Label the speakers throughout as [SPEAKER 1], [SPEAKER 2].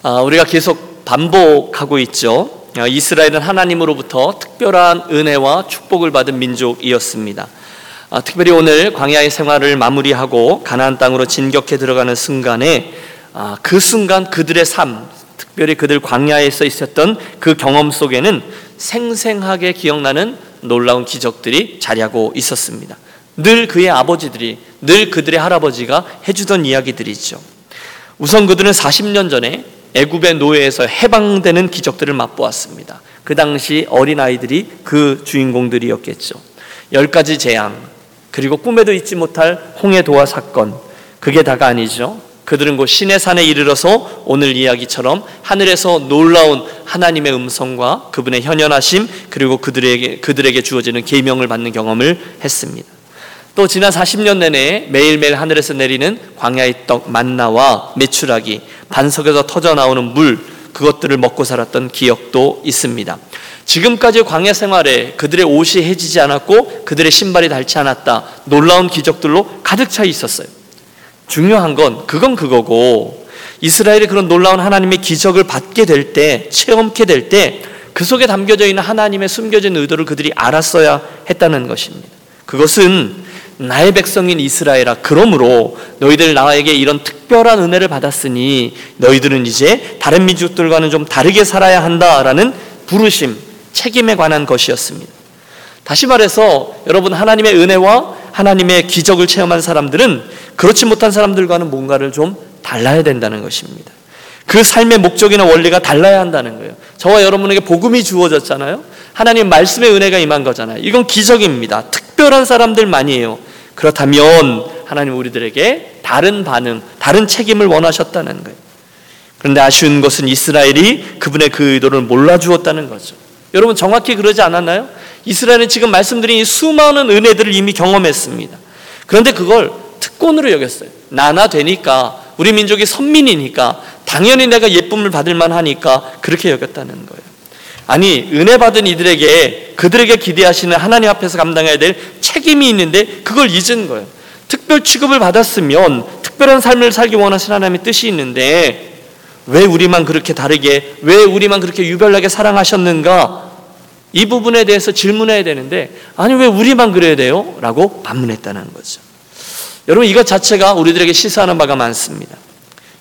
[SPEAKER 1] 아, 우리가 계속 반복하고 있죠. 아, 이스라엘은 하나님으로부터 특별한 은혜와 축복을 받은 민족이었습니다. 아, 특별히 오늘 광야의 생활을 마무리하고 가나안 땅으로 진격해 들어가는 순간에 그 순간 그들의 삶, 특별히 그들 광야에서 있었던 그 경험 속에는 생생하게 기억나는 놀라운 기적들이 자리하고 있었습니다. 늘 그의 아버지들이, 늘 그들의 할아버지가 해주던 이야기들이죠. 우선 그들은 40년 전에 애굽의 노예에서 해방되는 기적들을 맛보았습니다. 그 당시 어린아이들이 그 주인공들이었겠죠. 열 가지 재앙, 그리고 꿈에도 잊지 못할 홍해 도화 사건, 그게 다가 아니죠. 그들은 곧 신의 산에 이르러서 오늘 이야기처럼 하늘에서 놀라운 하나님의 음성과 그분의 현현하심 그리고 그들에게 그들에게 주어지는 계명을 받는 경험을 했습니다. 또 지난 40년 내내 매일매일 하늘에서 내리는 광야의 떡 만나와 메추라기 반석에서 터져 나오는 물 그것들을 먹고 살았던 기억도 있습니다. 지금까지 광야 생활에 그들의 옷이 해지지 않았고 그들의 신발이 닳지 않았다. 놀라운 기적들로 가득 차 있었어요. 중요한 건 그건 그거고 이스라엘이 그런 놀라운 하나님의 기적을 받게 될 때, 체험케 될 때 그 속에 담겨져 있는 하나님의 숨겨진 의도를 그들이 알았어야 했다는 것입니다. 그것은 나의 백성인 이스라엘아 그러므로 너희들 나에게 이런 특별한 은혜를 받았으니 너희들은 이제 다른 민족들과는 좀 다르게 살아야 한다라는 부르심, 책임에 관한 것이었습니다. 다시 말해서 여러분 하나님의 은혜와 하나님의 기적을 체험한 사람들은 그렇지 못한 사람들과는 뭔가를 좀 달라야 된다는 것입니다. 그 삶의 목적이나 원리가 달라야 한다는 거예요. 저와 여러분에게 복음이 주어졌잖아요. 하나님 말씀의 은혜가 임한 거잖아요. 이건 기적입니다. 특별한 사람들만이에요. 그렇다면 하나님 우리들에게 다른 반응, 다른 책임을 원하셨다는 거예요. 그런데 아쉬운 것은 이스라엘이 그분의 그 의도를 몰라주었다는 거죠. 여러분 정확히 그러지 않았나요? 이스라엘은 지금 말씀드린 수많은 은혜들을 이미 경험했습니다. 그런데 그걸 특권으로 여겼어요. 나나 되니까 우리 민족이 선민이니까 당연히 내가 예쁨을 받을 만하니까 그렇게 여겼다는 거예요. 아니 은혜 받은 이들에게 그들에게 기대하시는 하나님 앞에서 감당해야 될 책임이 있는데 그걸 잊은 거예요. 특별 취급을 받았으면 특별한 삶을 살기 원하시는 하나님의 뜻이 있는데 왜 우리만 그렇게 다르게 왜 우리만 그렇게 유별나게 사랑하셨는가 이 부분에 대해서 질문해야 되는데 아니 왜 우리만 그래야 돼요? 라고 반문했다는 거죠. 여러분 이것 자체가 우리들에게 시사하는 바가 많습니다.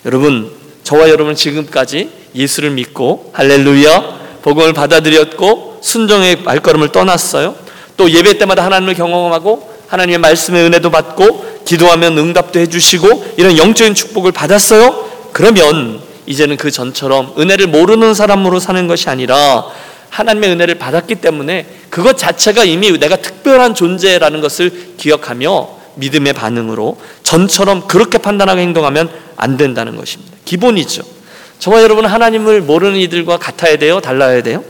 [SPEAKER 1] 여러분 저와 여러분 지금까지 예수를 믿고 할렐루야 복음을 받아들였고 순종의 발걸음을 떠났어요. 또 예배 때마다 하나님을 경험하고 하나님의 말씀의 은혜도 받고 기도하면 응답도 해주시고 이런 영적인 축복을 받았어요. 그러면 이제는 그 전처럼 은혜를 모르는 사람으로 사는 것이 아니라 하나님의 은혜를 받았기 때문에 그것 자체가 이미 내가 특별한 존재라는 것을 기억하며 믿음의 반응으로 전처럼 그렇게 판단하고 행동하면 안 된다는 것입니다. 기본이죠. 저와 여러분은 하나님을 모르는 이들과 같아야 돼요? 달라야 돼요?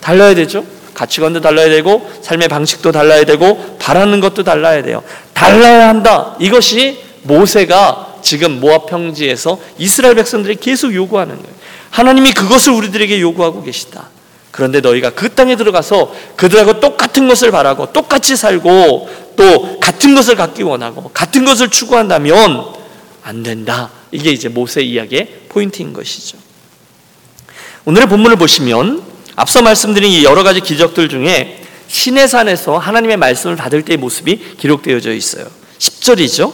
[SPEAKER 1] 달라야 되죠? 가치관도 달라야 되고 삶의 방식도 달라야 되고 바라는 것도 달라야 돼요. 달라야 한다. 이것이 모세가 지금 모압 평지에서 이스라엘 백성들이 계속 요구하는 거예요. 하나님이 그것을 우리들에게 요구하고 계시다. 그런데 너희가 그 땅에 들어가서 그들하고 똑같은 것을 바라고 똑같이 살고 또 같은 것을 갖기 원하고 같은 것을 추구한다면 안 된다. 이게 이제 모세 이야기의 포인트인 것이죠. 오늘의 본문을 보시면 앞서 말씀드린 이 여러 가지 기적들 중에 신의 산에서 하나님의 말씀을 받을 때의 모습이 기록되어져 있어요. 10절이죠.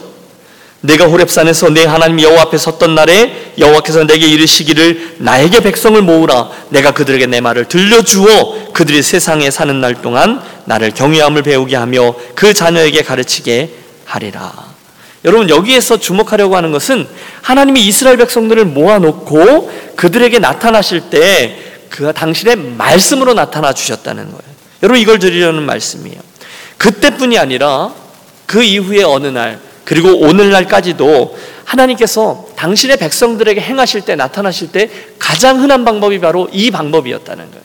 [SPEAKER 1] 내가 호렙산에서 내 하나님 여호와 앞에 섰던 날에 여호와께서 내게 이르시기를 나에게 백성을 모으라 내가 그들에게 내 말을 들려주어 그들이 세상에 사는 날 동안 나를 경외함을 배우게 하며 그 자녀에게 가르치게 하리라. 여러분 여기에서 주목하려고 하는 것은 하나님이 이스라엘 백성들을 모아놓고 그들에게 나타나실 때 그 당신의 말씀으로 나타나 주셨다는 거예요. 여러분 이걸 드리려는 말씀이에요. 그때뿐이 아니라 그 이후에 어느 날 그리고 오늘날까지도 하나님께서 당신의 백성들에게 행하실 때 나타나실 때 가장 흔한 방법이 바로 이 방법이었다는 거예요.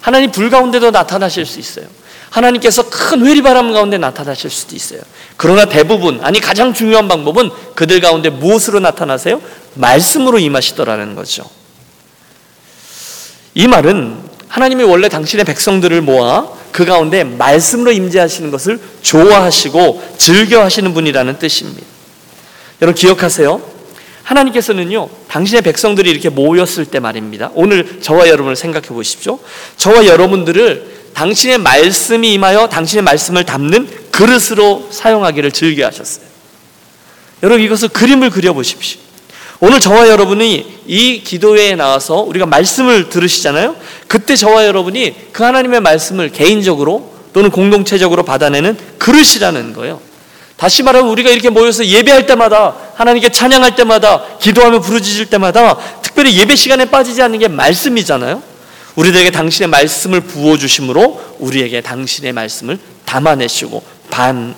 [SPEAKER 1] 하나님 불 가운데도 나타나실 수 있어요. 하나님께서 큰 회리바람 가운데 나타나실 수도 있어요. 그러나 대부분, 아니 가장 중요한 방법은 그들 가운데 무엇으로 나타나세요? 말씀으로 임하시더라는 거죠. 이 말은 하나님이 원래 당신의 백성들을 모아 그 가운데 말씀으로 임재하시는 것을 좋아하시고 즐겨하시는 분이라는 뜻입니다. 여러분 기억하세요? 하나님께서는요, 당신의 백성들이 이렇게 모였을 때 말입니다. 오늘 저와 여러분을 생각해 보십시오. 저와 여러분들을 당신의 말씀이 임하여 당신의 말씀을 담는 그릇으로 사용하기를 즐겨 하셨어요. 여러분 이것을 그림을 그려 보십시오. 오늘 저와 여러분이 이 기도회에 나와서 우리가 말씀을 들으시잖아요. 그때 저와 여러분이 그 하나님의 말씀을 개인적으로 또는 공동체적으로 받아내는 그릇이라는 거예요. 다시 말하면 우리가 이렇게 모여서 예배할 때마다 하나님께 찬양할 때마다 기도하며 부르짖을 때마다 특별히 예배 시간에 빠지지 않는 게 말씀이잖아요. 우리들에게 당신의 말씀을 부어 주심으로 우리에게 당신의 말씀을 담아내시고 반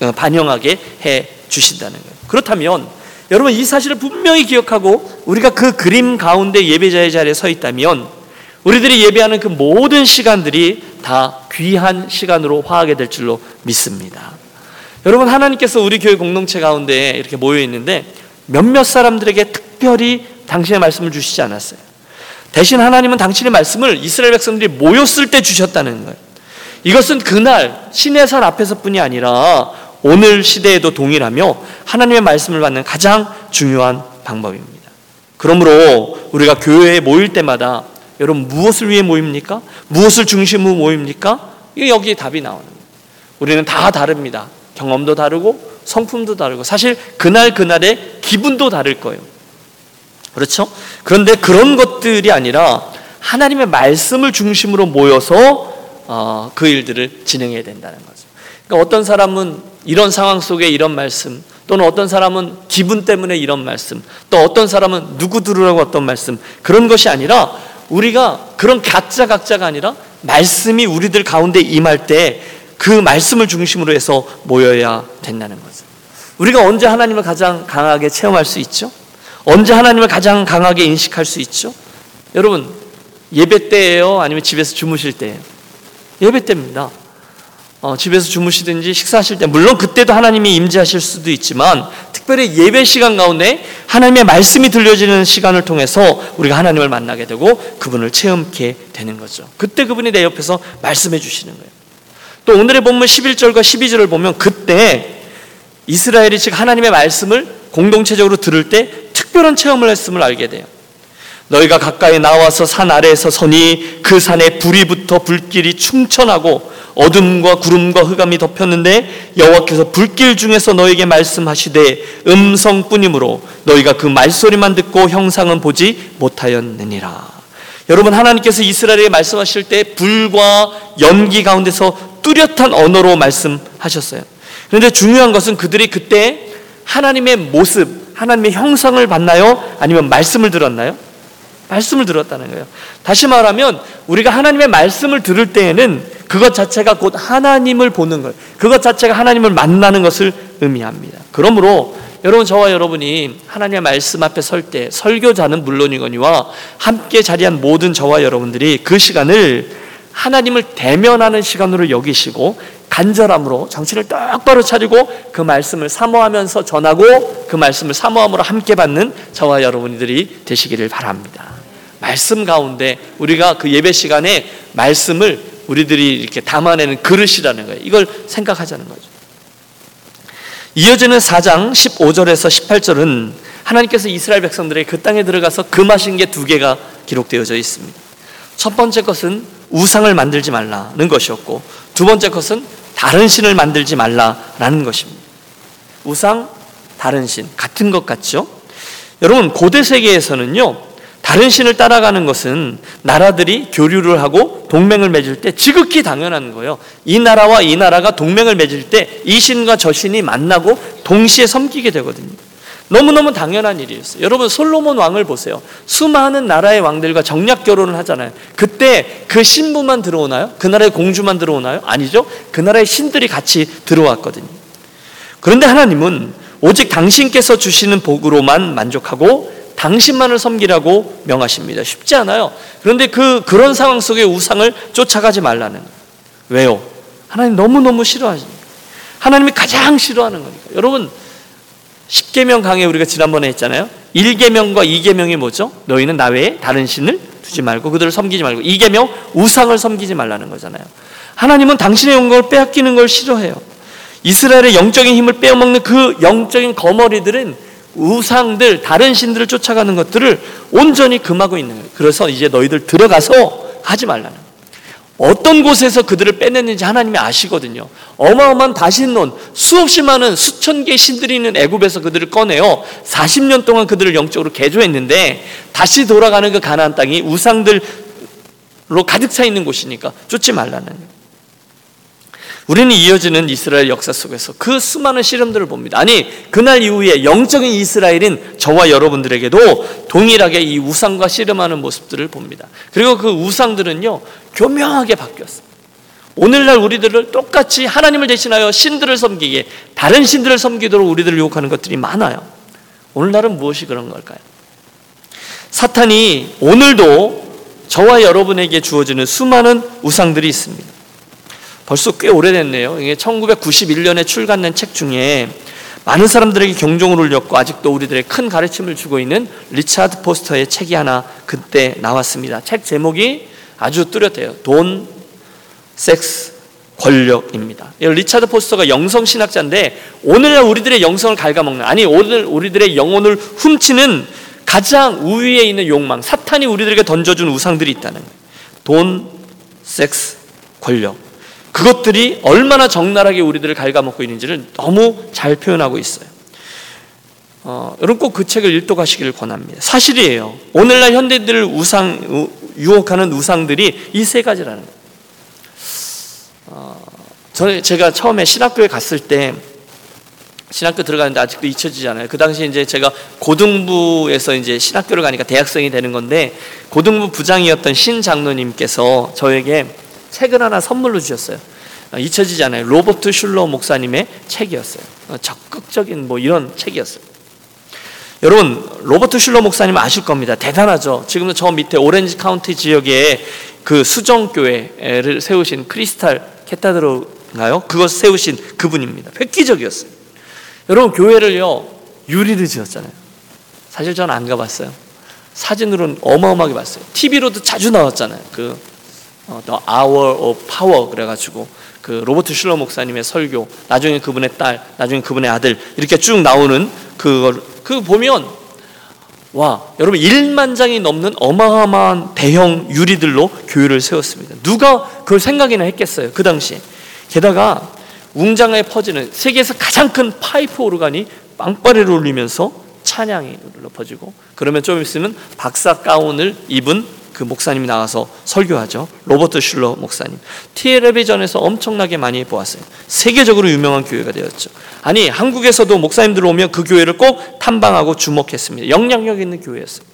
[SPEAKER 1] 어, 반영하게 해 주신다는 거예요. 그렇다면 여러분 이 사실을 분명히 기억하고 우리가 그 그림 가운데 예배자의 자리에 서 있다면 우리들이 예배하는 그 모든 시간들이 다 귀한 시간으로 화하게 될 줄로 믿습니다. 여러분 하나님께서 우리 교회 공동체 가운데 이렇게 모여 있는데 몇몇 사람들에게 특별히 당신의 말씀을 주시지 않았어요. 대신 하나님은 당신의 말씀을 이스라엘 백성들이 모였을 때 주셨다는 거예요. 이것은 그날 신의 산 앞에서뿐이 아니라 오늘 시대에도 동일하며 하나님의 말씀을 받는 가장 중요한 방법입니다. 그러므로 우리가 교회에 모일 때마다 여러분 무엇을 위해 모입니까? 무엇을 중심으로 모입니까? 여기에 답이 나오는 거예요. 우리는 다 다릅니다. 경험도 다르고 성품도 다르고 사실 그날 그날의 기분도 다를 거예요. 그렇죠? 그런데 그런 것들이 아니라 하나님의 말씀을 중심으로 모여서 어, 그 일들을 진행해야 된다는 거죠. 그러니까 어떤 사람은 이런 상황 속에 이런 말씀, 또는 어떤 사람은 기분 때문에 이런 말씀, 또 어떤 사람은 누구 들으라고 어떤 말씀, 그런 것이 아니라 우리가 그런 각자 각자가 아니라 말씀이 우리들 가운데 임할 때 그 말씀을 중심으로 해서 모여야 된다는 거죠. 우리가 언제 하나님을 가장 강하게 체험할 수 있죠? 언제 하나님을 가장 강하게 인식할 수 있죠? 여러분, 예배 때예요? 아니면 집에서 주무실 때예요? 예배 때입니다. 어, 집에서 주무시든지 식사하실 때, 물론 그때도 하나님이 임재하실 수도 있지만, 특별히 예배 시간 가운데 하나님의 말씀이 들려지는 시간을 통해서 우리가 하나님을 만나게 되고 그분을 체험케 되는 거죠. 그때 그분이 내 옆에서 말씀해 주시는 거예요. 또 오늘의 본문 11절과 12절을 보면 그때 이스라엘이 즉 하나님의 말씀을 공동체적으로 들을 때 특별한 체험을 했음을 알게 돼요. 너희가 가까이 나와서 산 아래에서 서니 그 산에 불이 붙어 불길이 충천하고 어둠과 구름과 흑암이 덮였는데 여호와께서 불길 중에서 너에게 말씀하시되 음성뿐이므로 너희가 그 말소리만 듣고 형상은 보지 못하였느니라. 여러분 하나님께서 이스라엘에게 말씀하실 때 불과 연기 가운데서 뚜렷한 언어로 말씀하셨어요. 그런데 중요한 것은 그들이 그때 하나님의 모습, 하나님의 형상을 봤나요? 아니면 말씀을 들었나요? 말씀을 들었다는 거예요. 다시 말하면 우리가 하나님의 말씀을 들을 때에는 그것 자체가 곧 하나님을 보는 것, 그것 자체가 하나님을 만나는 것을 의미합니다. 그러므로 여러분 저와 여러분이 하나님의 말씀 앞에 설 때 설교자는 물론이거니와 함께 자리한 모든 저와 여러분들이 그 시간을 하나님을 대면하는 시간으로 여기시고 간절함으로 정신을 똑바로 차리고 그 말씀을 사모하면서 전하고 그 말씀을 사모함으로 함께 받는 저와 여러분들이 되시기를 바랍니다. 말씀 가운데 우리가 그 예배 시간에 말씀을 우리들이 이렇게 담아내는 그릇이라는 거예요. 이걸 생각하자는 거죠. 이어지는 4장 15절에서 18절은 하나님께서 이스라엘 백성들의 그 땅에 들어가서 금하신 게 두 개가 기록되어져 있습니다. 첫 번째 것은 우상을 만들지 말라는 것이었고 두 번째 것은 다른 신을 만들지 말라라는 것입니다. 우상, 다른 신 같은 것 같죠? 여러분 고대 세계에서는요 다른 신을 따라가는 것은 나라들이 교류를 하고 동맹을 맺을 때 지극히 당연한 거예요. 이 나라와 이 나라가 동맹을 맺을 때 이 신과 저 신이 만나고 동시에 섬기게 되거든요. 너무너무 당연한 일이었어요. 여러분 솔로몬 왕을 보세요. 수많은 나라의 왕들과 정략 결혼을 하잖아요. 그때 그 신부만 들어오나요? 그 나라의 공주만 들어오나요? 아니죠. 그 나라의 신들이 같이 들어왔거든요. 그런데 하나님은 오직 당신께서 주시는 복으로만 만족하고 당신만을 섬기라고 명하십니다. 쉽지 않아요. 그런데 그 그런 상황 속에 우상을 쫓아가지 말라는 왜요? 하나님 너무너무 싫어하십니다. 하나님이 가장 싫어하는 거니까. 여러분 10계명 강의 우리가 지난번에 했잖아요. 1계명과 2계명이 뭐죠? 너희는 나 외에 다른 신을 두지 말고 그들을 섬기지 말고 2계명 우상을 섬기지 말라는 거잖아요. 하나님은 당신의 영광을 빼앗기는 걸 싫어해요. 이스라엘의 영적인 힘을 빼앗먹는 그 영적인 거머리들은 우상들, 다른 신들을 쫓아가는 것들을 온전히 금하고 있는 거예요. 그래서 이제 너희들 들어가서 하지 말라는 거예요. 어떤 곳에서 그들을 빼냈는지 하나님이 아시거든요. 어마어마한 다신론, 수없이 많은 수천 개 신들이 있는 애굽에서 그들을 꺼내어 40년 동안 그들을 영적으로 개조했는데 다시 돌아가는 그 가나안 땅이 우상들로 가득 차 있는 곳이니까 쫓지 말라는. 우리는 이어지는 이스라엘 역사 속에서 그 수많은 실험들을 봅니다. 아니, 그날 이후에 영적인 이스라엘인 저와 여러분들에게도 동일하게 이 우상과 씨름하는 모습들을 봅니다. 그리고 그 우상들은요, 교묘하게 바뀌었어요. 오늘날 우리들을 똑같이 하나님을 대신하여 신들을 섬기게, 다른 신들을 섬기도록 우리들을 유혹하는 것들이 많아요. 오늘날은 무엇이 그런 걸까요? 사탄이 오늘도 저와 여러분에게 주어지는 수많은 우상들이 있습니다. 벌써 꽤 오래됐네요. 이게 1991년에 출간된 책 중에 많은 사람들에게 경종을 울렸고 아직도 우리들의 큰 가르침을 주고 있는 리차드 포스터의 책이 하나 그때 나왔습니다. 책 제목이 아주 뚜렷해요. 돈, 섹스, 권력입니다. 리차드 포스터가 영성 신학자인데 오늘날 우리들의 영성을 갉아먹는 아니 오늘 우리들의 영혼을 훔치는 가장 우위에 있는 욕망, 사탄이 우리들에게 던져준 우상들이 있다는 거예요. 돈, 섹스, 권력. 그것들이 얼마나 적나라하게 우리들을 갉아먹고 있는지를 너무 잘 표현하고 있어요. 어, 여러분 꼭 그 책을 읽도가시기를 권합니다. 사실이에요. 오늘날 현대인들을 우상, 유혹하는 우상들이 이 세 가지라는 거예요. 어, 저, 제가 처음에 신학교에 갔을 때 신학교 들어가는데 아직도 잊혀지지 않아요. 그 당시 이제 제가 고등부에서 이제 신학교를 가니까 대학생이 되는 건데 고등부 부장이었던 신 장로님께서 저에게 책을 하나 선물로 주셨어요. 어, 잊혀지지 않아요. 로버트 슐러 목사님의 책이었어요. 어, 적극적인 뭐 이런 책이었어요. 여러분, 로버트 슐러 목사님 아실 겁니다. 대단하죠. 지금도 저 밑에 오렌지 카운티 지역에 그 수정교회를 세우신 Crystal Cathedral인가요? 그것 세우신 그분입니다. 획기적이었어요. 여러분, 교회를요, 유리로 지었잖아요. 사실 저는 안 가봤어요. 사진으로는 어마어마하게 봤어요. TV로도 자주 나왔잖아요. 그 어, The Hour of Power 그래가지고 그 로버트 슐러 목사님의 설교, 나중에 그분의 딸, 나중에 그분의 아들 이렇게 쭉 나오는 그걸 그 보면 와 여러분 1만 장이 넘는 어마어마한 대형 유리들로 교회를 세웠습니다. 누가 그걸 생각이나 했겠어요 그 당시에. 게다가 웅장하게 퍼지는 세계에서 가장 큰 파이프 오르간이 빵빠레를 울리면서 찬양이 퍼지고 그러면 좀 있으면 박사 가운을 입은 그 목사님이 나와서 설교하죠. 로버트 슐러 목사님. 텔레비전에서 엄청나게 많이 보았어요. 세계적으로 유명한 교회가 되었죠. 아니, 한국에서도 목사님들 오면 그 교회를 꼭 탐방하고 주목했습니다. 영향력 있는 교회였어요.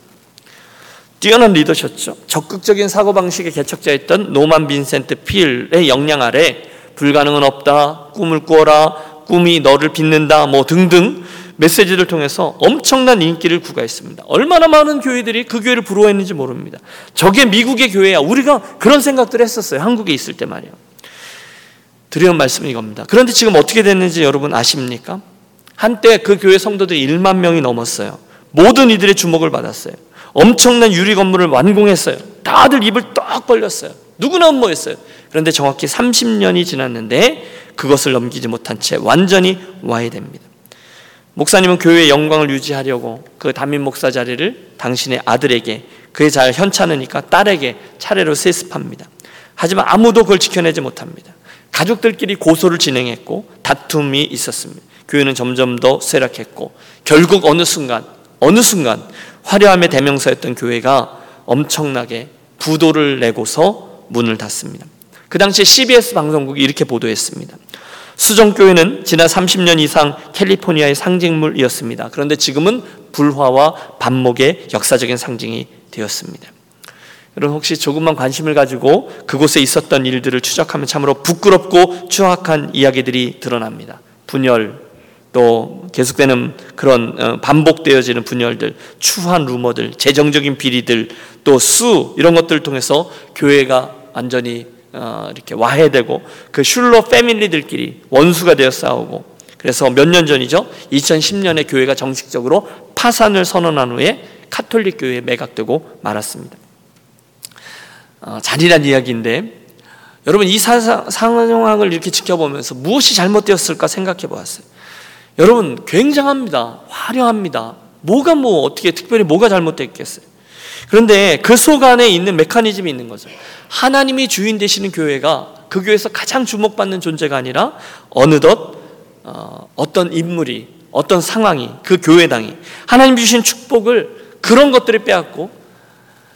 [SPEAKER 1] 뛰어난 리더셨죠. 적극적인 사고방식의 개척자였던 노만 빈센트 필의 영향 아래 불가능은 없다, 꿈을 꾸어라, 꿈이 너를 빛는다, 뭐 등등 메시지를 통해서 엄청난 인기를 구가했습니다. 얼마나 많은 교회들이 그 교회를 부러워했는지 모릅니다. 저게 미국의 교회야. 우리가 그런 생각들을 했었어요. 한국에 있을 때 말이에요. 드리는 말씀이 이겁니다. 그런데 지금 어떻게 됐는지 여러분 아십니까? 한때 그 교회 성도들이 1만 명이 넘었어요. 모든 이들의 주목을 받았어요. 엄청난 유리 건물을 완공했어요. 다들 입을 떡 벌렸어요. 누구나 음모했어요. 그런데 정확히 30년이 지났는데 그것을 넘기지 못한 채 완전히 와해됩니다. 목사님은 교회의 영광을 유지하려고 그 담임 목사 자리를 당신의 아들에게 그의 잘 현찮으니까 딸에게 차례로 세습합니다. 하지만 아무도 그걸 지켜내지 못합니다. 가족들끼리 고소를 진행했고 다툼이 있었습니다. 교회는 점점 더 쇠락했고 결국 어느 순간 어느 순간 화려함의 대명사였던 교회가 엄청나게 부도를 내고서 문을 닫습니다. 그 당시에 CBS 방송국이 이렇게 보도했습니다. 수정교회는 지난 30년 이상 캘리포니아의 상징물이었습니다. 그런데 지금은 불화와 반목의 역사적인 상징이 되었습니다. 여러분 혹시 조금만 관심을 가지고 그곳에 있었던 일들을 추적하면 참으로 부끄럽고 추악한 이야기들이 드러납니다. 분열, 또 계속되는 그런 어, 반복되어지는 분열들, 추한 루머들, 재정적인 비리들, 또 수 이런 것들을 통해서 교회가 완전히 어, 이렇게 와해되고 그 슐러 패밀리들끼리 원수가 되어 싸우고 그래서 몇 년 전이죠. 2010년에 교회가 정식적으로 파산을 선언한 후에 카톨릭 교회에 매각되고 말았습니다. 어, 잔인한 이야기인데 여러분 이 상황을 이렇게 지켜보면서 무엇이 잘못되었을까 생각해 보았어요. 여러분 굉장합니다. 화려합니다. 뭐가 뭐 어떻게 특별히 뭐가 잘못됐겠어요? 그런데 그 속 안에 있는 메커니즘이 있는 거죠. 하나님이 주인 되시는 교회가 그 교회에서 가장 주목받는 존재가 아니라 어느덧 어, 어떤 인물이 어떤 상황이 그 교회당이 하나님 주신 축복을 그런 것들을 빼앗고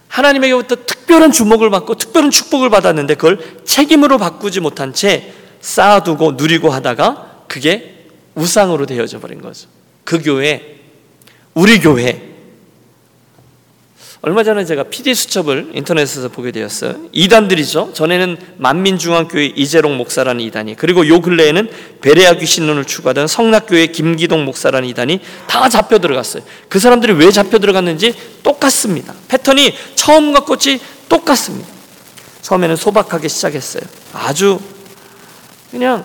[SPEAKER 1] 하나님에게부터 특별한 주목을 받고 특별한 축복을 받았는데 그걸 책임으로 바꾸지 못한 채 쌓아두고 누리고 하다가 그게 우상으로 되어져 버린 거죠. 그 교회, 우리 교회, 얼마 전에 제가 PD 수첩을 인터넷에서 보게 되었어요. 이단들이죠. 전에는 만민중앙교회 이재롱 목사라는 이단이, 그리고 요 근래에는 베레아 귀신론을 추구하던 성락교회 김기동 목사라는 이단이 다 잡혀 들어갔어요. 그 사람들이 왜 잡혀 들어갔는지 똑같습니다. 패턴이 처음과 끝이 똑같습니다. 처음에는 소박하게 시작했어요. 아주 그냥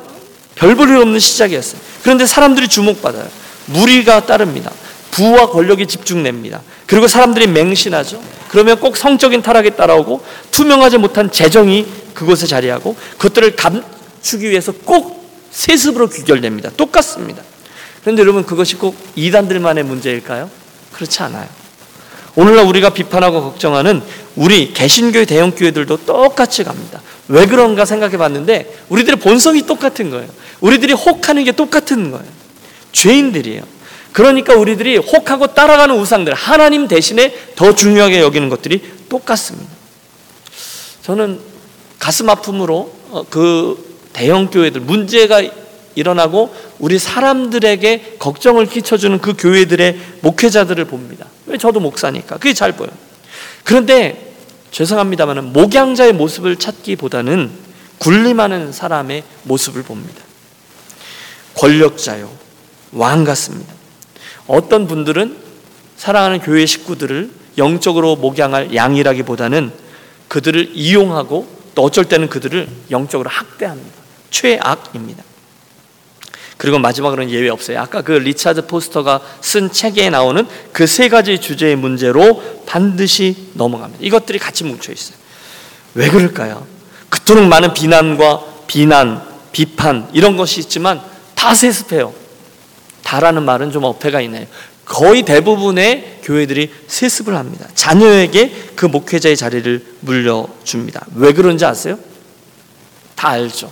[SPEAKER 1] 별 볼일 없는 시작이었어요. 그런데 사람들이 주목받아요. 무리가 따릅니다. 부와 권력이 집중됩니다. 그리고 사람들이 맹신하죠. 그러면 꼭 성적인 타락이 따라오고 투명하지 못한 재정이 그곳에 자리하고 그것들을 감추기 위해서 꼭 세습으로 귀결됩니다. 똑같습니다. 그런데 여러분 그것이 꼭 이단들만의 문제일까요? 그렇지 않아요. 오늘날 우리가 비판하고 걱정하는 우리 개신교회 대형 교회들도 똑같이 갑니다. 왜 그런가 생각해 봤는데 우리들의 본성이 똑같은 거예요. 우리들이 혹하는 게 똑같은 거예요. 죄인들이에요. 그러니까 우리들이 혹하고 따라가는 우상들, 하나님 대신에 더 중요하게 여기는 것들이 똑같습니다. 저는 가슴 아픔으로 어, 그 대형 교회들 문제가 일어나고 우리 사람들에게 걱정을 끼쳐주는 그 교회들의 목회자들을 봅니다. 왜 저도 목사니까 그게 잘 보여. 그런데 죄송합니다만 목양자의 모습을 찾기보다는 군림하는 사람의 모습을 봅니다. 권력자요, 왕 같습니다. 어떤 분들은 사랑하는 교회 식구들을 영적으로 목양할 양이라기보다는 그들을 이용하고 또 어쩔 때는 그들을 영적으로 학대합니다. 최악입니다. 그리고 마지막으로는 예외 없어요. 아까 그 리차드 포스터가 쓴 책에 나오는 그 세 가지 주제의 문제로 반드시 넘어갑니다. 이것들이 같이 뭉쳐 있어요. 왜 그럴까요? 그토록 많은 비난과 비난, 비판 이런 것이 있지만 다 세습해요. 다라는 말은 좀 어폐가 있네요. 거의 대부분의 교회들이 세습을 합니다. 자녀에게 그 목회자의 자리를 물려줍니다. 왜 그런지 아세요? 다 알죠.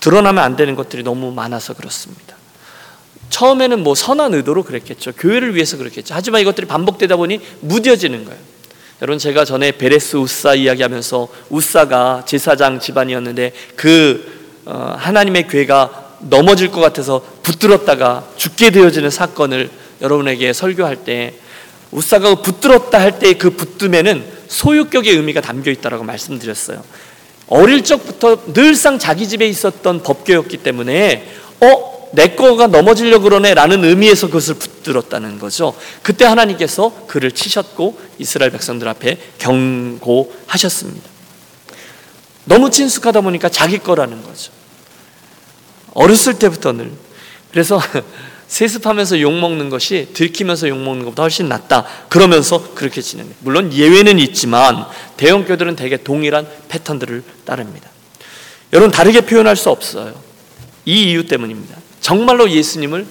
[SPEAKER 1] 드러나면 안 되는 것들이 너무 많아서 그렇습니다. 처음에는 뭐 선한 의도로 그랬겠죠. 교회를 위해서 그랬겠죠. 하지만 이것들이 반복되다 보니 무뎌지는 거예요. 여러분 제가 전에 베레스 우사 이야기하면서 우사가 제사장 집안이었는데 그 어, 하나님의 교회가 넘어질 것 같아서 붙들었다가 죽게 되어지는 사건을 여러분에게 설교할 때 우사가 붙들었다 할 때 그 붙듦에는 소유격의 의미가 담겨 있다라고 말씀드렸어요. 어릴 적부터 늘상 자기 집에 있었던 법교였기 때문에 어? 내 거가 넘어지려 그러네 라는 의미에서 그것을 붙들었다는 거죠. 그때 하나님께서 그를 치셨고 이스라엘 백성들 앞에 경고하셨습니다. 너무 친숙하다 보니까 자기 거라는 거죠. 어렸을 때부터 늘. 그래서 세습하면서 욕먹는 것이 들키면서 욕먹는 것보다 훨씬 낫다. 그러면서 그렇게 지내는 물론 예외는 있지만 대형교들은 대개 동일한 패턴들을 따릅니다. 여러분 다르게 표현할 수 없어요. 이 이유 때문입니다. 정말로 예수님을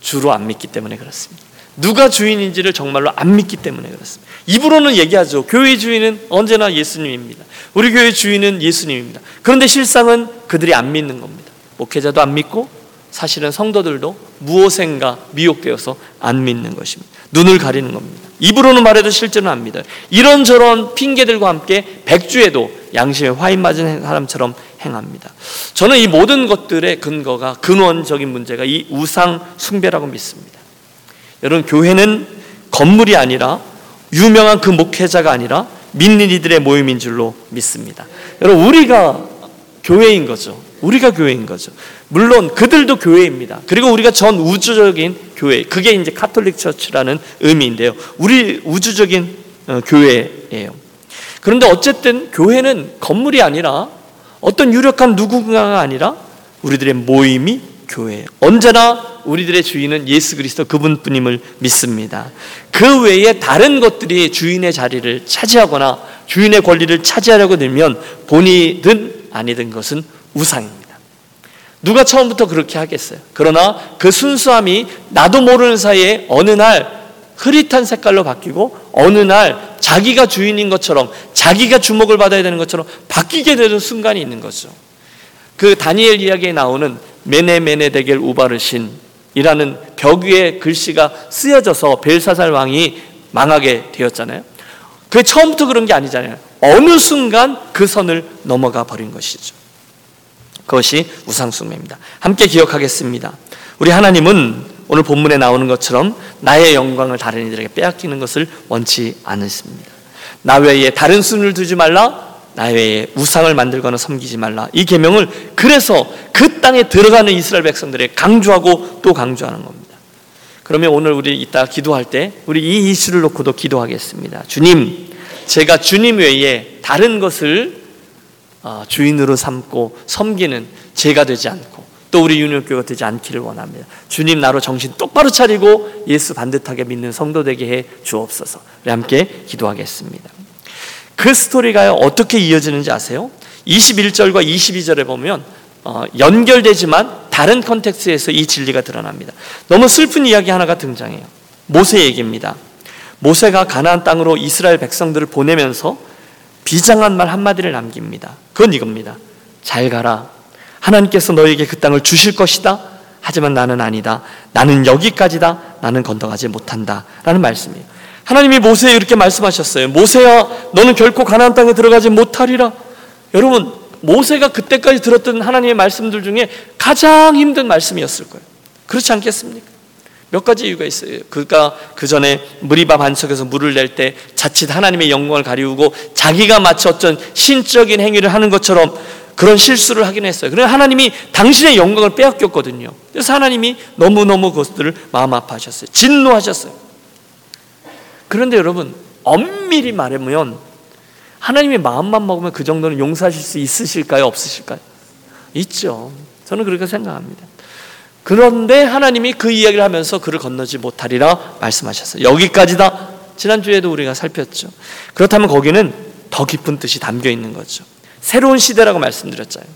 [SPEAKER 1] 주로 안 믿기 때문에 그렇습니다. 누가 주인인지를 정말로 안 믿기 때문에 그렇습니다. 입으로는 얘기하죠. 교회 주인은 언제나 예수님입니다. 우리 교회 주인은 예수님입니다. 그런데 실상은 그들이 안 믿는 겁니다. 목회자도 안 믿고 사실은 성도들도 무엇인가 미혹되어서 안 믿는 것입니다. 눈을 가리는 겁니다. 입으로는 말해도 실제는 안 믿어요. 이런저런 핑계들과 함께 백주에도 양심에 화인 맞은 사람처럼 행합니다. 저는 이 모든 것들의 근거가 근원적인 문제가 이 우상 숭배라고 믿습니다. 여러분 교회는 건물이 아니라 유명한 그 목회자가 아니라 믿는 이들의 모임인 줄로 믿습니다. 여러분 우리가 교회인 거죠. 우리가 교회인 거죠. 물론 그들도 교회입니다. 그리고 우리가 전 우주적인 교회, 그게 이제 Catholic Church라는 의미인데요. 우리 우주적인 어, 교회예요. 그런데 어쨌든 교회는 건물이 아니라 어떤 유력한 누군가가 아니라 우리들의 모임이 교회예요. 언제나 우리들의 주인은 예수 그리스도 그분뿐임을 믿습니다. 그 외에 다른 것들이 주인의 자리를 차지하거나 주인의 권리를 차지하려고 들면 본이든 아니든 것은 우상입니다. 누가 처음부터 그렇게 하겠어요? 그러나 그 순수함이 나도 모르는 사이에 어느 날 흐릿한 색깔로 바뀌고 어느 날 자기가 주인인 것처럼 자기가 주목을 받아야 되는 것처럼 바뀌게 되는 순간이 있는 거죠. 그 다니엘 이야기에 나오는 메네 메네 데겔 우바르신이라는 벽 위에 글씨가 쓰여져서 벨사살 왕이 망하게 되었잖아요. 그게 처음부터 그런 게 아니잖아요. 어느 순간 그 선을 넘어가 버린 것이죠. 그것이 우상숭배입니다. 함께 기억하겠습니다. 우리 하나님은 오늘 본문에 나오는 것처럼 나의 영광을 다른 이들에게 빼앗기는 것을 원치 않으십니다. 나 외에 다른 순을 두지 말라. 나 외에 우상을 만들거나 섬기지 말라. 이 계명을 그래서 그 땅에 들어가는 이스라엘 백성들에 강조하고 또 강조하는 겁니다. 그러면 오늘 우리 이따 기도할 때 우리 이 이슈를 놓고도 기도하겠습니다. 주님, 제가 주님 외에 다른 것을 어, 주인으로 삼고 섬기는 제가 되지 않고 또 우리 유년교가 되지 않기를 원합니다. 주님 나로 정신 똑바로 차리고 예수 반듯하게 믿는 성도 되게 해 주옵소서. 우리 함께 기도하겠습니다. 그 스토리가 어떻게 이어지는지 아세요? 21절과 22절에 보면 어, 연결되지만 다른 컨텍스트에서 이 진리가 드러납니다. 너무 슬픈 이야기 하나가 등장해요. 모세 얘기입니다. 모세가 가나안 땅으로 이스라엘 백성들을 보내면서 비장한 말 한마디를 남깁니다. 그건 이겁니다. 잘 가라. 하나님께서 너에게 그 땅을 주실 것이다. 하지만 나는 아니다. 나는 여기까지다. 나는 건너가지 못한다. 라는 말씀이에요. 하나님이 모세에 이렇게 말씀하셨어요. 모세야, 너는 결코 가나안 땅에 들어가지 못하리라. 여러분, 모세가 그때까지 들었던 하나님의 말씀들 중에 가장 힘든 말씀이었을 거예요. 그렇지 않겠습니까? 몇 가지 이유가 있어요. 그가 그 전에 무리바 반석에서 물을 낼 때 자칫 하나님의 영광을 가리우고 자기가 마치 어떤 신적인 행위를 하는 것처럼 그런 실수를 하긴 했어요. 그래 하나님이 당신의 영광을 빼앗겼거든요. 그래서 하나님이 너무너무 그것들을 마음 아파하셨어요. 진노하셨어요. 그런데 여러분, 엄밀히 말하면 하나님의 마음만 먹으면 그 정도는 용서하실 수 있으실까요? 없으실까요? 있죠. 저는 그렇게 생각합니다. 그런데 하나님이 그 이야기를 하면서 그를 건너지 못하리라 말씀하셨어요. 여기까지다. 지난주에도 우리가 살폈죠. 그렇다면 거기는 더 깊은 뜻이 담겨 있는 거죠. 새로운 시대라고 말씀드렸잖아요.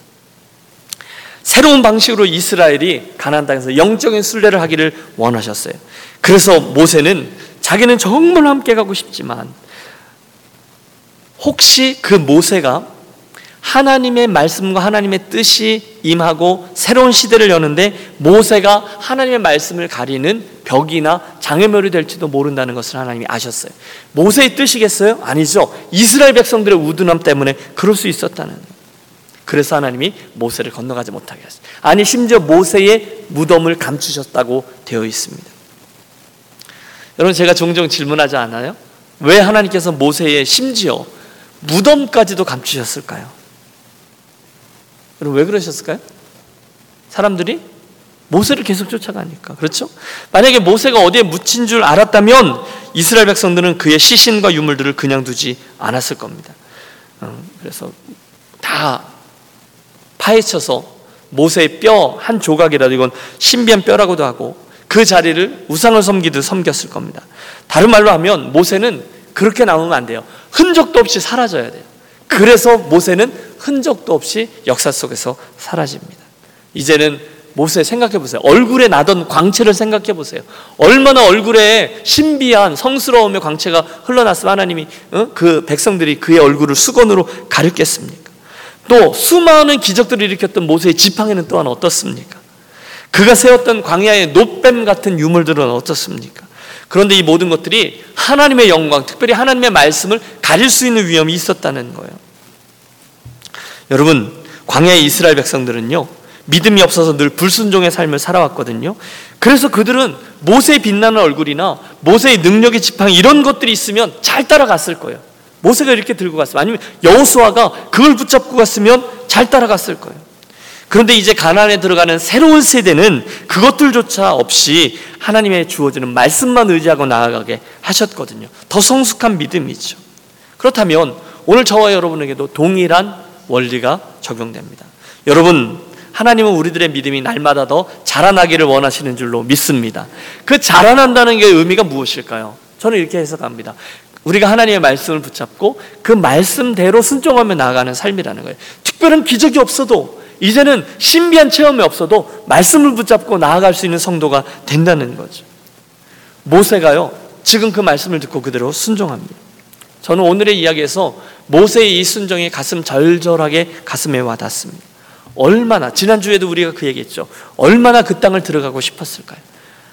[SPEAKER 1] 새로운 방식으로 이스라엘이 가나안 땅에서 영적인 순례를 하기를 원하셨어요. 그래서 모세는 자기는 정말 함께 가고 싶지만 혹시 그 모세가 하나님의 말씀과 하나님의 뜻이 임하고 새로운 시대를 여는데 모세가 하나님의 말씀을 가리는 벽이나 장애물이 될지도 모른다는 것을 하나님이 아셨어요. 모세의 뜻이겠어요? 아니죠. 이스라엘 백성들의 우둔함 때문에 그럴 수 있었다는. 그래서 하나님이 모세를 건너가지 못하게 하셨어요. 아니 심지어 모세의 무덤을 감추셨다고 되어 있습니다. 여러분 제가 종종 질문하지 않아요? 왜 하나님께서 모세의 심지어 무덤까지도 감추셨을까요? 여러분 왜 그러셨을까요? 사람들이 모세를 계속 쫓아가니까. 그렇죠? 만약에 모세가 어디에 묻힌 줄 알았다면 이스라엘 백성들은 그의 시신과 유물들을 그냥 두지 않았을 겁니다. 어, 그래서 다 파헤쳐서 모세의 뼈 한 조각이라도 이건 신비한 뼈라고도 하고 그 자리를 우상을 섬기듯 섬겼을 겁니다. 다른 말로 하면 모세는 그렇게 나오면 안 돼요. 흔적도 없이 사라져야 돼요. 그래서 모세는 흔적도 없이 역사 속에서 사라집니다. 이제는 모세 생각해 보세요. 얼굴에 나던 광채를 생각해 보세요. 얼마나 얼굴에 신비한 성스러움의 광채가 흘러났으면 하나님이 어? 그 백성들이 그의 얼굴을 수건으로 가렸겠습니까? 또 수많은 기적들을 일으켰던 모세의 지팡이는 또한 어떻습니까? 그가 세웠던 광야의 노뱀 같은 유물들은 어떻습니까? 그런데 이 모든 것들이 하나님의 영광, 특별히 하나님의 말씀을 가릴 수 있는 위험이 있었다는 거예요. 여러분, 광야의 이스라엘 백성들은요, 믿음이 없어서 늘 불순종의 삶을 살아왔거든요. 그래서 그들은 모세의 빛나는 얼굴이나 모세의 능력의 지팡이 이런 것들이 있으면 잘 따라갔을 거예요. 모세가 이렇게 들고 갔으면 아니면 여호수아가 그걸 붙잡고 갔으면 잘 따라갔을 거예요. 그런데 이제 가나안에 들어가는 새로운 세대는 그것들조차 없이 하나님의 주어지는 말씀만 의지하고 나아가게 하셨거든요. 더 성숙한 믿음이죠. 그렇다면 오늘 저와 여러분에게도 동일한 원리가 적용됩니다. 여러분, 하나님은 우리들의 믿음이 날마다 더 자라나기를 원하시는 줄로 믿습니다. 그 자라난다는 게 의미가 무엇일까요? 저는 이렇게 해석합니다. 우리가 하나님의 말씀을 붙잡고 그 말씀대로 순종하며 나아가는 삶이라는 거예요. 특별한 기적이 없어도 이제는 신비한 체험이 없어도 말씀을 붙잡고 나아갈 수 있는 성도가 된다는 거죠. 모세가요, 지금 그 말씀을 듣고 그대로 순종합니다. 저는 오늘의 이야기에서 모세의 이 순종이 가슴 절절하게 가슴에 와닿습니다. 얼마나, 지난주에도 우리가 그 얘기했죠. 얼마나 그 땅을 들어가고 싶었을까요?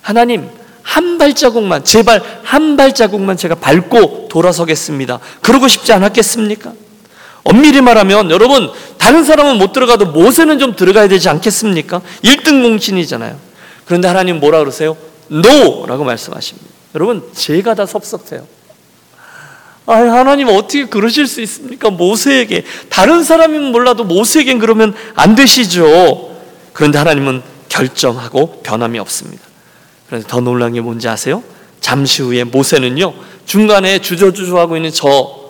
[SPEAKER 1] 하나님, 한 발자국만, 제발 한 발자국만 제가 밟고 돌아서겠습니다. 그러고 싶지 않았겠습니까? 엄밀히 말하면 여러분 다른 사람은 못 들어가도 모세는 좀 들어가야 되지 않겠습니까? 1등 공신이잖아요. 그런데 하나님 뭐라 그러세요? NO라고 말씀하십니다. 여러분 제가 다 섭섭해요. 아, 하나님 어떻게 그러실 수 있습니까? 모세에게 다른 사람이면 몰라도 모세에겐 그러면 안 되시죠. 그런데 하나님은 결정하고 변함이 없습니다. 그런데 더 놀란 게 뭔지 아세요? 잠시 후에 모세는요 중간에 주저주저하고 있는 저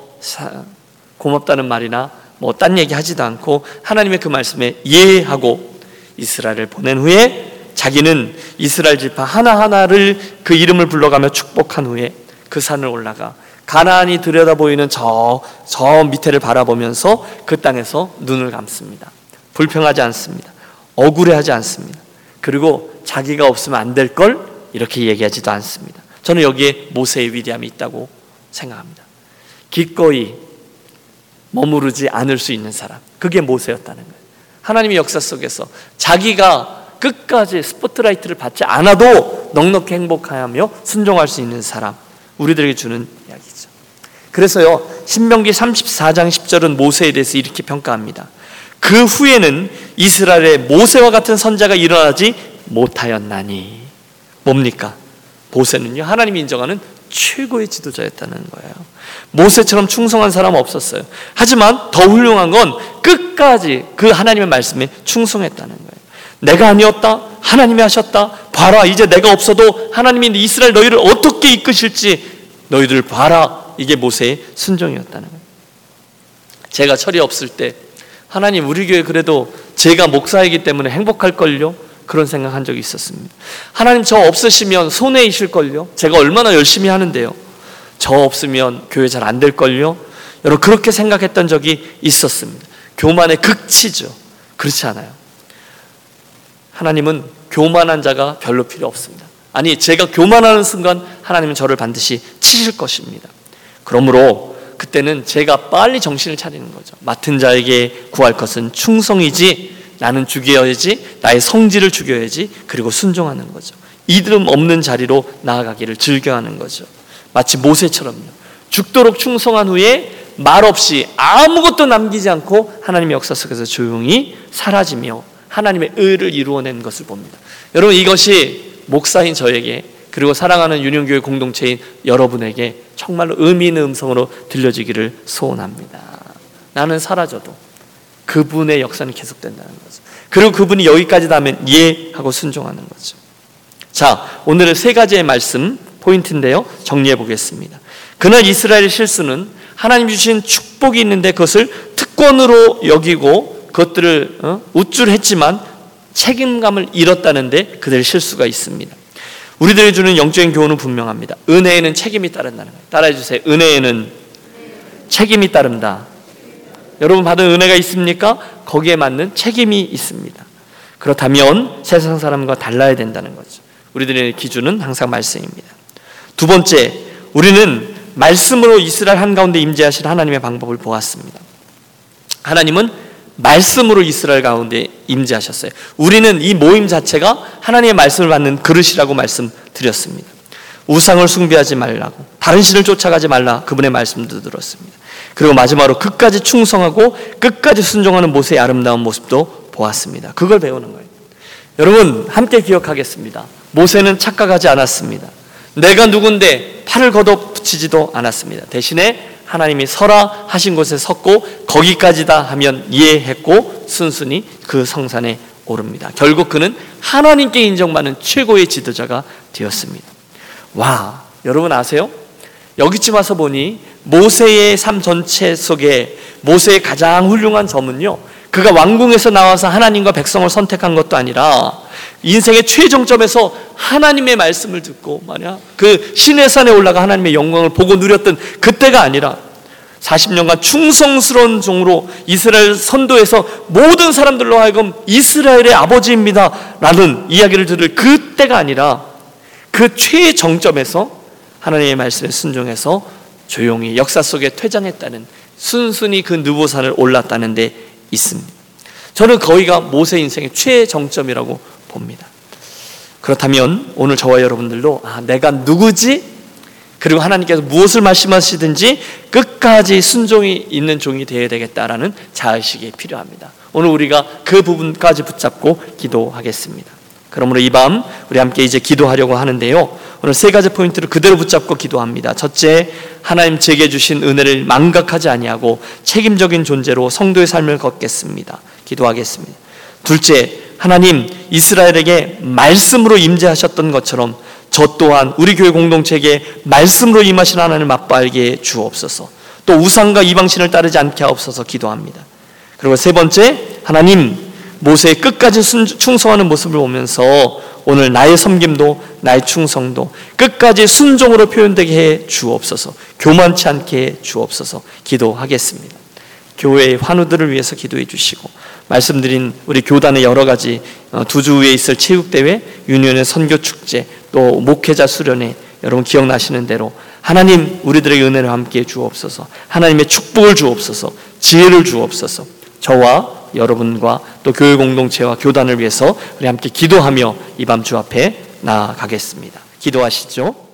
[SPEAKER 1] 고맙다는 말이나 뭐 딴 얘기 하지도 않고 하나님의 그 말씀에 예하고 이스라엘을 보낸 후에 자기는 이스라엘 지파 하나하나를 그 이름을 불러가며 축복한 후에 그 산을 올라가 가나안이 들여다 보이는 저, 저 밑에를 바라보면서 그 땅에서 눈을 감습니다. 불평하지 않습니다. 억울해하지 않습니다. 그리고 자기가 없으면 안 될 걸 이렇게 얘기하지도 않습니다. 저는 여기에 모세의 위대함이 있다고 생각합니다. 기꺼이 머무르지 않을 수 있는 사람. 그게 모세였다는 거예요. 하나님의 역사 속에서 자기가 끝까지 스포트라이트를 받지 않아도 넉넉히 행복하며 순종할 수 있는 사람. 우리들에게 주는 이야기죠. 그래서요, 신명기 34장 10절은 모세에 대해서 이렇게 평가합니다. 그 후에는 이스라엘의 모세와 같은 선자가 일어나지 못하였나니. 뭡니까? 모세는요, 하나님이 인정하는 최고의 지도자였다는 거예요. 모세처럼 충성한 사람은 없었어요. 하지만 더 훌륭한 건 끝까지 그 하나님의 말씀에 충성했다는 거예요. 내가 아니었다. 하나님이 하셨다. 봐라. 이제 내가 없어도 하나님이 이스라엘 너희를 어떻게 이끄실지 너희들 봐라. 이게 모세의 순종이었다는 거예요. 제가 철이 없을 때 하나님 우리 교회 그래도 제가 목사이기 때문에 행복할걸요? 그런 생각한 적이 있었습니다. 하나님 저 없으시면 손해이실걸요? 제가 얼마나 열심히 하는데요. 저 없으면 교회 잘 안 될걸요? 여러분 그렇게 생각했던 적이 있었습니다. 교만의 극치죠. 그렇지 않아요. 하나님은 교만한 자가 별로 필요 없습니다. 아니 제가 교만하는 순간 하나님은 저를 반드시 치실 것입니다. 그러므로 그때는 제가 빨리 정신을 차리는 거죠. 맡은 자에게 구할 것은 충성이지 나는 죽여야지 나의 성질을 죽여야지 그리고 순종하는 거죠. 이름 없는 자리로 나아가기를 즐겨하는 거죠. 마치 모세처럼요. 죽도록 충성한 후에 말없이 아무것도 남기지 않고 하나님의 역사 속에서 조용히 사라지며 하나님의 의를 이루어낸 것을 봅니다. 여러분 이것이 목사인 저에게 그리고 사랑하는 유년교회 공동체인 여러분에게 정말로 의미 있는 음성으로 들려지기를 소원합니다. 나는 사라져도 그분의 역사는 계속된다는 거죠. 그리고 그분이 여기까지 닿으면 예 하고 순종하는 거죠. 자, 오늘은 세 가지의 말씀 포인트인데요. 정리해 보겠습니다. 그날 이스라엘의 실수는 하나님 주신 축복이 있는데 그것을 특권으로 여기고 그것들을 어? 우쭐했지만 책임감을 잃었다는데 그들의 실수가 있습니다. 우리들이 주는 영적인 교훈은 분명합니다. 은혜에는 책임이 따른다는 거예요. 따라해 주세요. 은혜에는 책임이 따른다. 여러분 받은 은혜가 있습니까? 거기에 맞는 책임이 있습니다. 그렇다면 세상 사람과 달라야 된다는 거죠. 우리들의 기준은 항상 말씀입니다. 두 번째, 우리는 말씀으로 이스라엘 한가운데 임재하실 하나님의 방법을 보았습니다. 하나님은 말씀으로 이스라엘 가운데 임재하셨어요. 우리는 이 모임 자체가 하나님의 말씀을 받는 그릇이라고 말씀드렸습니다. 우상을 숭배하지 말라고 다른 신을 쫓아가지 말라 그분의 말씀도 들었습니다. 그리고 마지막으로 끝까지 충성하고 끝까지 순종하는 모세의 아름다운 모습도 보았습니다. 그걸 배우는 거예요. 여러분 함께 기억하겠습니다. 모세는 착각하지 않았습니다. 내가 누군데 팔을 걷어붙이지도 않았습니다. 대신에 하나님이 서라 하신 곳에 섰고 거기까지다 하면 이해했고 순순히 그 성산에 오릅니다. 결국 그는 하나님께 인정받는 최고의 지도자가 되었습니다. 와, 여러분 아세요? 여기쯤 와서 보니 모세의 삶 전체 속에 모세의 가장 훌륭한 점은요. 그가 왕궁에서 나와서 하나님과 백성을 선택한 것도 아니라 인생의 최종점에서 하나님의 말씀을 듣고 말이야 그 신의 산에 올라가 하나님의 영광을 보고 누렸던 그때가 아니라 40년간 충성스러운 종으로 이스라엘 선도에서 모든 사람들로 하여금 이스라엘의 아버지입니다. 라는 이야기를 들을 그때가 아니라 그 최정점에서 하나님의 말씀에 순종해서 조용히 역사 속에 퇴장했다는 순순히 그 느보산을 올랐다는 데 있습니다. 저는 거기가 모세 인생의 최정점이라고 봅니다. 그렇다면 오늘 저와 여러분들도 아, 내가 누구지? 그리고 하나님께서 무엇을 말씀하시든지 끝까지 순종이 있는 종이 되어야 되겠다라는 자의식이 필요합니다. 오늘 우리가 그 부분까지 붙잡고 기도하겠습니다. 그러므로 이 밤 우리 함께 이제 기도하려고 하는데요. 오늘 세 가지 포인트를 그대로 붙잡고 기도합니다. 첫째, 하나님 제게 주신 은혜를 망각하지 아니하고 책임적인 존재로 성도의 삶을 걷겠습니다. 기도하겠습니다. 둘째, 하나님 이스라엘에게 말씀으로 임재하셨던 것처럼 저 또한 우리 교회 공동체에게 말씀으로 임하신 하나님을 맛보게 주옵소서. 또 우상과 이방신을 따르지 않게 하옵소서 기도합니다. 그리고 세 번째, 하나님 모세의 끝까지 충성하는 모습을 보면서 오늘 나의 섬김도 나의 충성도 끝까지 순종으로 표현되게 해 주옵소서. 교만치 않게 해 주옵소서. 기도하겠습니다. 교회의 환우들을 위해서 기도해 주시고 말씀드린 우리 교단의 여러 가지 어, 두주 후에 있을 체육대회, 유년의 선교축제, 또 목회자 수련회 여러분 기억나시는 대로 하나님 우리들에게 은혜를 함께 주옵소서 하나님의 축복을 주옵소서 지혜를 주옵소서 저와 여러분과 또 교회 공동체와 교단을 위해서 우리 함께 기도하며 이 밤 주 앞에 나아가겠습니다. 기도하시죠